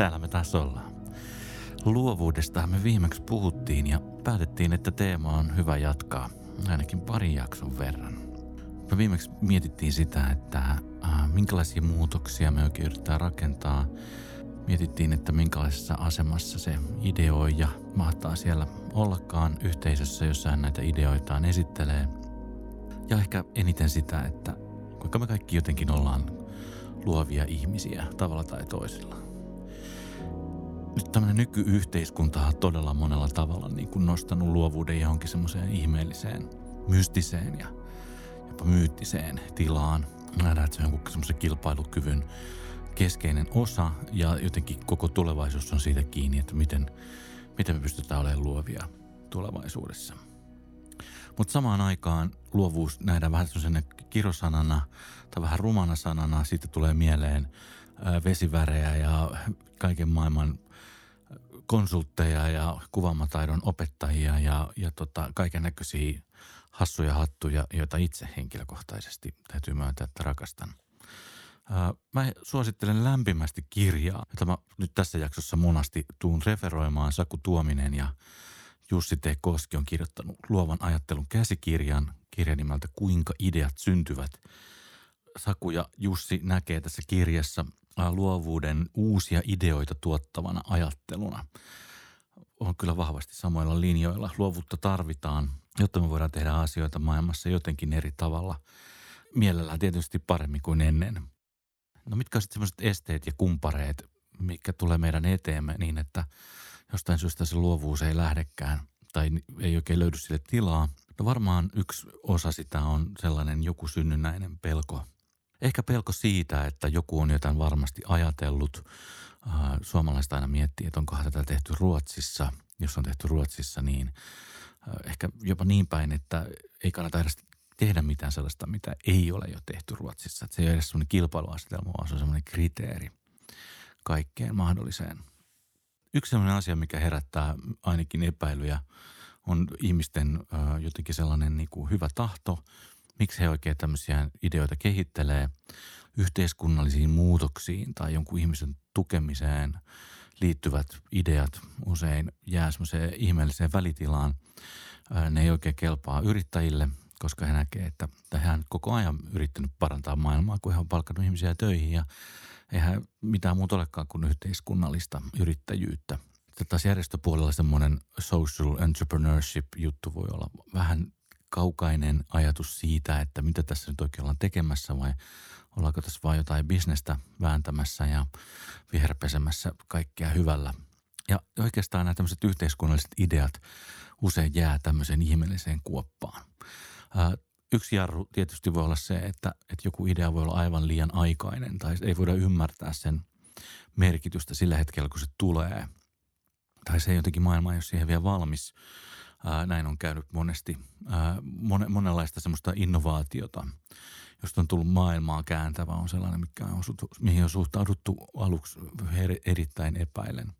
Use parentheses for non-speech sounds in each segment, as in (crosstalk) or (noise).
Täällä me taas ollaan. Luovuudesta me viimeksi puhuttiin ja päätettiin, että teema on hyvä jatkaa ainakin parin jakson verran. Me viimeksi mietittiin sitä, että äh, minkälaisia muutoksia me oikein yritetään rakentaa. Mietittiin, että minkälaisessa asemassa se ideoija mahtaa siellä ollakaan yhteisössä, jossa hän näitä ideoitaan esittelee. Ja ehkä eniten sitä, että kuinka me kaikki jotenkin ollaan luovia ihmisiä tavalla tai toisella. Nyt tämmöinen nykyyhteiskunta on todella monella tavalla niin kuin nostanut luovuuden johonkin semmoiseen ihmeelliseen, mystiseen ja jopa myyttiseen tilaan. Nähdään, että se on semmoisen kilpailukyvyn keskeinen osa ja jotenkin koko tulevaisuus on siitä kiinni, että miten, miten me pystytään olemaan luovia tulevaisuudessa. Mutta samaan aikaan luovuus nähdään vähän semmoisena kirosanana tai vähän rumana sanana. Siitä tulee mieleen vesivärejä ja kaiken maailman konsultteja ja kuvaamataidon opettajia ja, ja tota, kaiken näköisiä hassuja hattuja, joita itse henkilökohtaisesti täytyy myöntää, että rakastan. Mä suosittelen lämpimästi kirjaa, jota mä nyt tässä jaksossa monasti tuun referoimaan. Saku Tuominen ja Jussi T. Koski on kirjoittanut luovan ajattelun käsikirjan, kirjan nimeltä Kuinka ideat syntyvät. Saku ja Jussi näkee tässä kirjassa luovuuden uusia ideoita tuottavana ajatteluna. On kyllä vahvasti samoilla linjoilla. Luovuutta tarvitaan, jotta me voidaan tehdä asioita maailmassa jotenkin eri tavalla. Mielellään tietysti paremmin kuin ennen. No mitkä on sitten sellaiset esteet ja kumpareet, mikä tulee meidän eteemme niin, että jostain syystä se luovuus ei lähdekään tai ei oikein löydy sille tilaa. No varmaan yksi osa sitä on sellainen joku synnynnäinen pelko. Ehkä pelko siitä, että joku on jotain varmasti ajatellut. Suomalaiset aina miettii, että onkohan tätä tehty Ruotsissa. Jos on tehty Ruotsissa, niin ehkä jopa niin päin, että ei kannata edes tehdä mitään sellaista, mitä ei ole jo tehty Ruotsissa. Että se ei ole edes sellainen kilpailuasetelma, vaan se on sellainen kriteeri kaikkeen mahdolliseen – Yksi sellainen asia, mikä herättää ainakin epäilyjä, on ihmisten jotenkin sellainen niin kuin hyvä tahto. Miksi he oikein tämmöisiä ideoita kehittelee yhteiskunnallisiin muutoksiin tai jonkun ihmisen tukemiseen liittyvät ideat usein jää semmoiseen ihmeelliseen välitilaan. Ne ei oikein kelpaa yrittäjille, koska he näkevät, että hän koko ajan yrittänyt parantaa maailmaa, kun he on palkannut ihmisiä töihin ja eihän mitään muuta olekaan kuin yhteiskunnallista yrittäjyyttä. Taas järjestöpuolella semmoinen social entrepreneurship-juttu voi olla vähän kaukainen ajatus siitä, että mitä tässä nyt oikein ollaan tekemässä vai ollaanko tässä vain jotain bisnestä vääntämässä ja viherpesemässä kaikkea hyvällä. Ja oikeastaan nämä tämmöiset yhteiskunnalliset ideat usein jää tämmöiseen ihmeelliseen kuoppaan. Yksi jarru tietysti voi olla se, että, että joku idea voi olla aivan liian aikainen tai ei voida ymmärtää sen merkitystä sillä hetkellä, kun se tulee. Tai se ei jotenkin maailma ei ole siihen vielä valmis. Ää, näin on käynyt monesti. Ää, mon, monenlaista semmoista innovaatiota, josta on tullut maailmaa kääntävä, on sellainen, mikä on, mihin on suhtauduttu aluksi erittäin epäilen.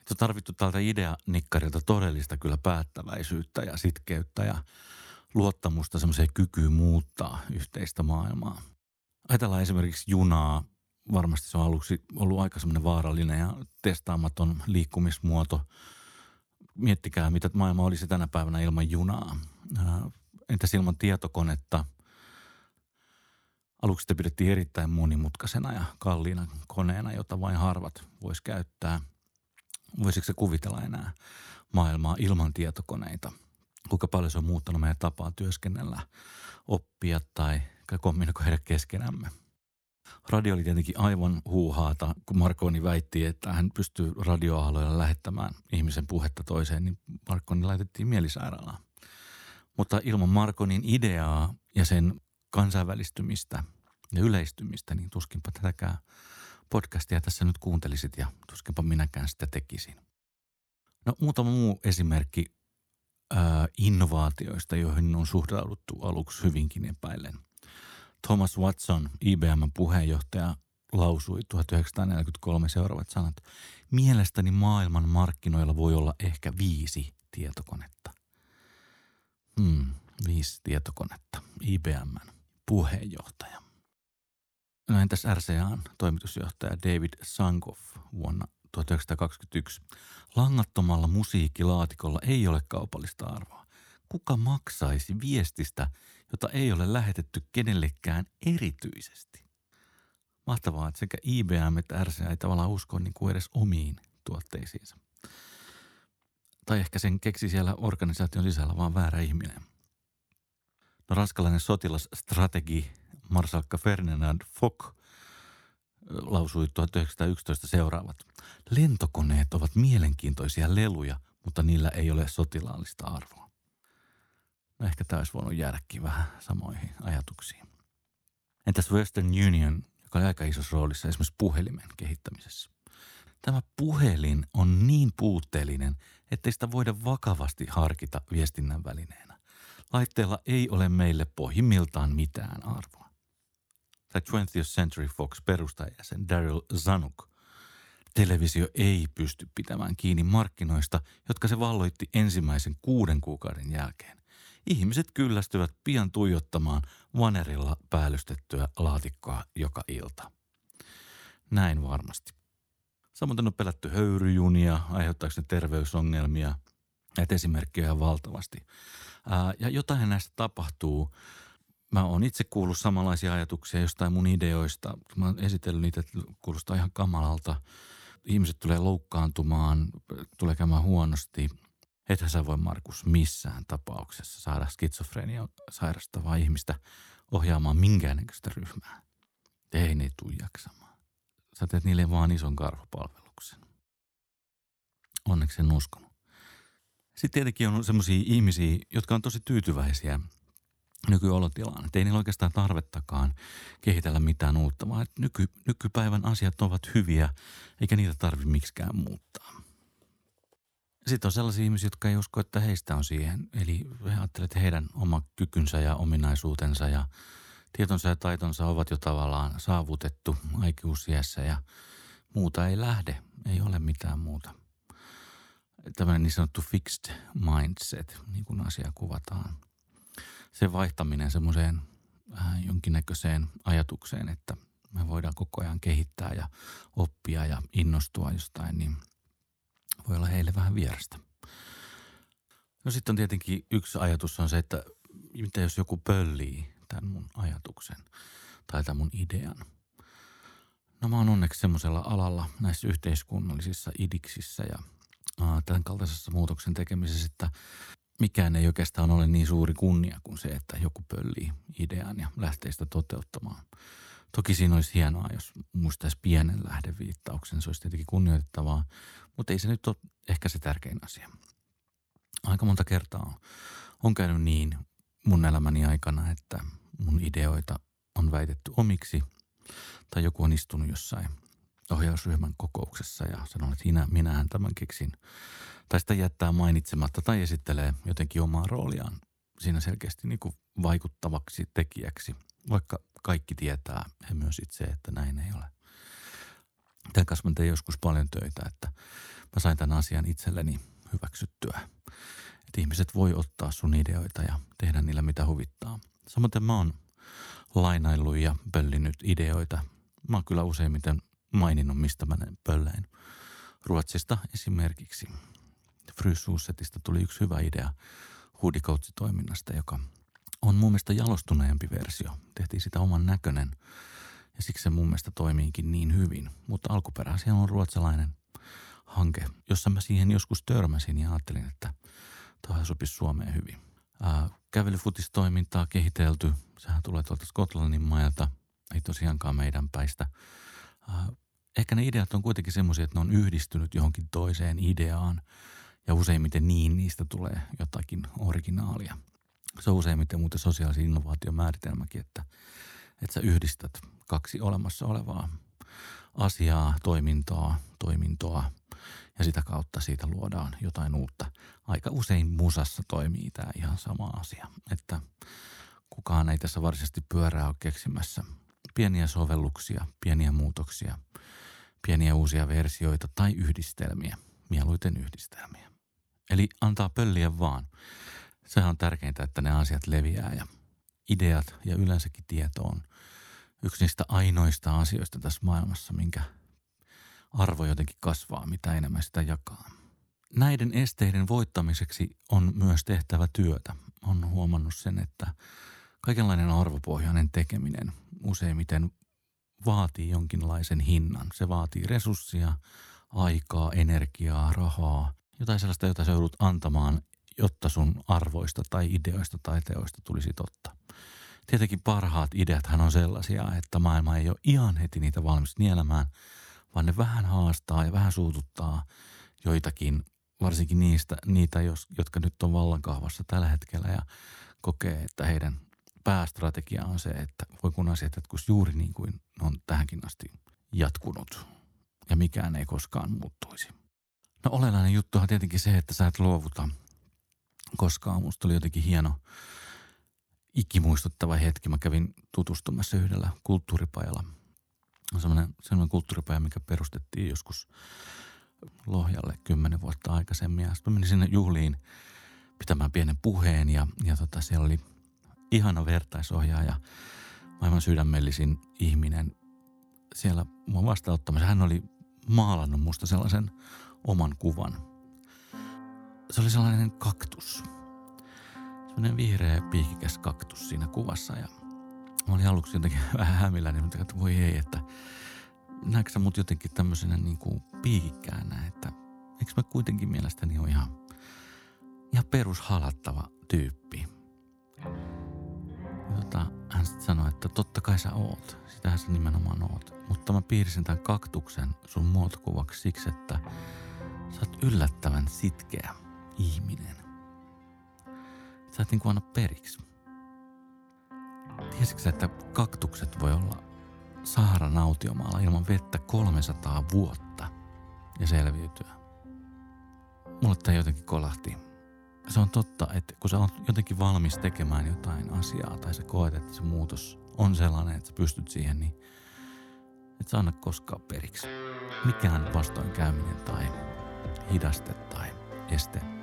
Että on tarvittu tältä ideanikkarilta todellista kyllä päättäväisyyttä ja sitkeyttä ja luottamusta semmoiseen kykyyn muuttaa yhteistä maailmaa. Ajatellaan esimerkiksi junaa. Varmasti se on aluksi ollut aika semmoinen vaarallinen ja testaamaton liikkumismuoto. Miettikää, mitä maailma olisi tänä päivänä ilman junaa. Entäs ilman tietokonetta? Aluksi sitä pidettiin erittäin monimutkaisena ja kalliina koneena, jota vain harvat vois käyttää. Voisiko se kuvitella enää maailmaa ilman tietokoneita – kuinka paljon se on muuttanut meidän tapaa työskennellä, oppia tai kommunikoida keskenämme. Radio oli tietenkin aivan huuhaata, kun Markoni väitti, että hän pystyy radioahloilla lähettämään ihmisen puhetta toiseen, niin Markoni laitettiin mielisairaalaan. Mutta ilman Markonin ideaa ja sen kansainvälistymistä ja yleistymistä, niin tuskinpa tätäkään podcastia tässä nyt kuuntelisit ja tuskinpa minäkään sitä tekisin. No muutama muu esimerkki innovaatioista, joihin on suhtauduttu aluksi hyvinkin epäillen. Thomas Watson, IBM puheenjohtaja, lausui 1943 seuraavat sanat. Mielestäni maailman markkinoilla voi olla ehkä viisi tietokonetta. Hmm, viisi tietokonetta. IBMn puheenjohtaja. No entäs RCAn toimitusjohtaja David Sankoff vuonna 1921. Langattomalla musiikkilaatikolla ei ole kaupallista arvoa. Kuka maksaisi viestistä, jota ei ole lähetetty kenellekään erityisesti? Mahtavaa, että sekä IBM että RCA ei tavallaan usko niin kuin edes omiin tuotteisiinsa. Tai ehkä sen keksi siellä organisaation sisällä vaan väärä ihminen. No ranskalainen sotilasstrategi Marsalkka Ferdinand Foch lausui 1911 seuraavat. Lentokoneet ovat mielenkiintoisia leluja, mutta niillä ei ole sotilaallista arvoa. No ehkä tämä olisi voinut jäädäkin vähän samoihin ajatuksiin. Entäs Western Union, joka oli aika isossa roolissa esimerkiksi puhelimen kehittämisessä? Tämä puhelin on niin puutteellinen, ettei sitä voida vakavasti harkita viestinnän välineenä. Laitteella ei ole meille pohjimmiltaan mitään arvoa. Tai 20th Century Fox perustajajäsen Daryl Zanuck. Televisio ei pysty pitämään kiinni markkinoista, jotka se valloitti ensimmäisen kuuden kuukauden jälkeen. Ihmiset kyllästyvät pian tuijottamaan vanerilla päällystettyä laatikkoa joka ilta. Näin varmasti. Samoin on pelätty höyryjunia, aiheuttaako ne terveysongelmia. Näitä esimerkkejä on valtavasti. Ää, ja jotain näistä tapahtuu. Mä oon itse kuullut samanlaisia ajatuksia jostain mun ideoista. Mä oon esitellyt niitä, että kuulostaa ihan kamalalta. Ihmiset tulee loukkaantumaan, tulee käymään huonosti. Ethän sä voi, Markus, missään tapauksessa saada skitsofrenia sairastavaa ihmistä ohjaamaan minkäännäköistä ryhmää. Ei ne tule jaksamaan. Sä teet niille vaan ison karhupalveluksen. Onneksi en uskonut. Sitten tietenkin on sellaisia ihmisiä, jotka on tosi tyytyväisiä nykyolotilaan. Että ei niillä oikeastaan tarvettakaan kehitellä mitään uutta, vaan että nyky, nykypäivän asiat ovat hyviä, eikä niitä tarvitse miksikään muuttaa. Sitten on sellaisia ihmisiä, jotka ei usko, että heistä on siihen. Eli he ajattelevat, että heidän oma kykynsä ja ominaisuutensa ja tietonsa ja taitonsa ovat jo tavallaan saavutettu aikuisiässä ja muuta ei lähde, ei ole mitään muuta. Tämmöinen niin sanottu fixed mindset, niin kuin asia kuvataan. Se vaihtaminen semmoiseen äh, jonkinnäköiseen ajatukseen, että me voidaan koko ajan kehittää ja oppia ja innostua jostain, niin voi olla heille vähän vierasta. No sitten on tietenkin yksi ajatus on se, että mitä jos joku pöllii tämän mun ajatuksen tai tämän mun idean. No mä oon onneksi semmoisella alalla näissä yhteiskunnallisissa idiksissä ja ää, tämän kaltaisessa muutoksen tekemisessä, että mikään ei oikeastaan ole niin suuri kunnia kuin se, että joku pöllii idean ja lähtee sitä toteuttamaan. Toki siinä olisi hienoa, jos muistaisi pienen lähdeviittauksen, se olisi tietenkin kunnioitettavaa, mutta ei se nyt ole ehkä se tärkein asia. Aika monta kertaa on käynyt niin mun elämäni aikana, että mun ideoita on väitetty omiksi tai joku on istunut jossain ohjausryhmän kokouksessa ja sanonut, että minä, minähän tämän keksin. Tai sitä jättää mainitsematta tai esittelee jotenkin omaa rooliaan siinä selkeästi niin kuin vaikuttavaksi tekijäksi, vaikka kaikki tietää he myös itse, että näin ei ole. Tämän kanssa mä tein joskus paljon töitä, että mä sain tämän asian itselleni hyväksyttyä. Että ihmiset voi ottaa sun ideoita ja tehdä niillä mitä huvittaa. Samoin mä oon lainaillut ja pöllinyt ideoita. Mä oon kyllä useimmiten maininnut, mistä mä pöllein. Ruotsista esimerkiksi. Fryssuussetista tuli yksi hyvä idea huudikoutsitoiminnasta, joka on mun mielestä jalostuneempi versio. Tehtiin sitä oman näköinen ja siksi se mun mielestä toimiikin niin hyvin. Mutta alkuperäisiä on ruotsalainen hanke, jossa mä siihen joskus törmäsin ja ajattelin, että tämä sopisi Suomeen hyvin. Ää, kävelyfutistoimintaa kehitelty, sehän tulee tuolta Skotlannin majalta, ei tosiaankaan meidän päistä. Ää, ehkä ne ideat on kuitenkin semmoisia, että ne on yhdistynyt johonkin toiseen ideaan ja useimmiten niin niistä tulee jotakin originaalia. Se on useimmiten muuten sosiaalisen innovaation määritelmäkin, että, että sä yhdistät kaksi olemassa olevaa asiaa, toimintoa, toimintoa ja sitä kautta siitä luodaan jotain uutta. Aika usein musassa toimii tämä ihan sama asia, että kukaan ei tässä varsinaisesti pyörää ole keksimässä pieniä sovelluksia, pieniä muutoksia, pieniä uusia versioita tai yhdistelmiä, mieluiten yhdistelmiä. Eli antaa pölliä vaan. Sehän on tärkeintä, että ne asiat leviää ja ideat ja yleensäkin tieto on yksi niistä ainoista asioista tässä maailmassa, minkä arvo jotenkin kasvaa, mitä enemmän sitä jakaa. Näiden esteiden voittamiseksi on myös tehtävä työtä. On huomannut sen, että kaikenlainen arvopohjainen tekeminen useimmiten vaatii jonkinlaisen hinnan. Se vaatii resursseja, aikaa, energiaa, rahaa, jotain sellaista, jota sä joudut antamaan, jotta sun arvoista tai ideoista tai teoista tulisi totta. Tietenkin parhaat ideathan on sellaisia, että maailma ei ole ihan heti niitä valmis nielemään, vaan ne vähän haastaa ja vähän suututtaa joitakin, varsinkin niistä, niitä, jos, jotka nyt on vallankahvassa tällä hetkellä ja kokee, että heidän päästrategia on se, että voi kun asiat jatkuisi juuri niin kuin on tähänkin asti jatkunut ja mikään ei koskaan muuttuisi. No olennainen juttu on tietenkin se, että sä et luovuta koskaan. Musta oli jotenkin hieno ikimuistuttava hetki. Mä kävin tutustumassa yhdellä kulttuuripajalla. Sellainen, sellainen kulttuuripaja, mikä perustettiin joskus Lohjalle kymmenen vuotta aikaisemmin. Ja sitten menin sinne juhliin pitämään pienen puheen ja, ja tota, siellä oli ihana vertaisohjaaja, maailman sydämellisin ihminen siellä mua vastaanottamassa. Hän oli maalannut musta sellaisen oman kuvan. Se oli sellainen kaktus. Sellainen vihreä piikikäs kaktus siinä kuvassa ja mä olin aluksi jotenkin (laughs) vähän hämilläni, mutta että voi ei, että näetkö sä mut jotenkin tämmöisenä niin kuin piikikkäänä, että eikö mä kuitenkin mielestäni ole ihan, ihan perushalattava tyyppi. Ja tota, hän sitten sanoi, että totta kai sä oot. Sitähän sä nimenomaan oot. Mutta mä piirsin tämän kaktuksen sun muotokuvaksi siksi, että sä oot yllättävän sitkeä ihminen. Sä et niin kuin anna periksi. Tiesitkö että kaktukset voi olla Saharan autiomaalla ilman vettä 300 vuotta ja selviytyä? Mulle tämä jotenkin kolahti se on totta, että kun sä oot jotenkin valmis tekemään jotain asiaa tai sä koet, että se muutos on sellainen, että sä pystyt siihen, niin et sä anna koskaan periksi. Mikään vastoinkäyminen tai hidaste tai este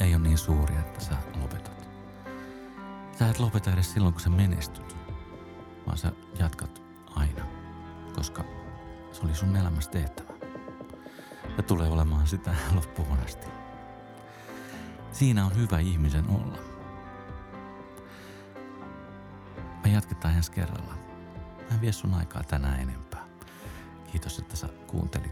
ei ole niin suuri, että sä lopetat. Sä et lopeta edes silloin, kun sä menestyt, vaan sä jatkat aina, koska se oli sun elämässä tehtävä. Ja tulee olemaan sitä (laughs) loppuun asti. Siinä on hyvä ihmisen olla. Me jatketaan ensi kerralla. Mä en vie sun aikaa tänään enempää. Kiitos, että sä kuuntelit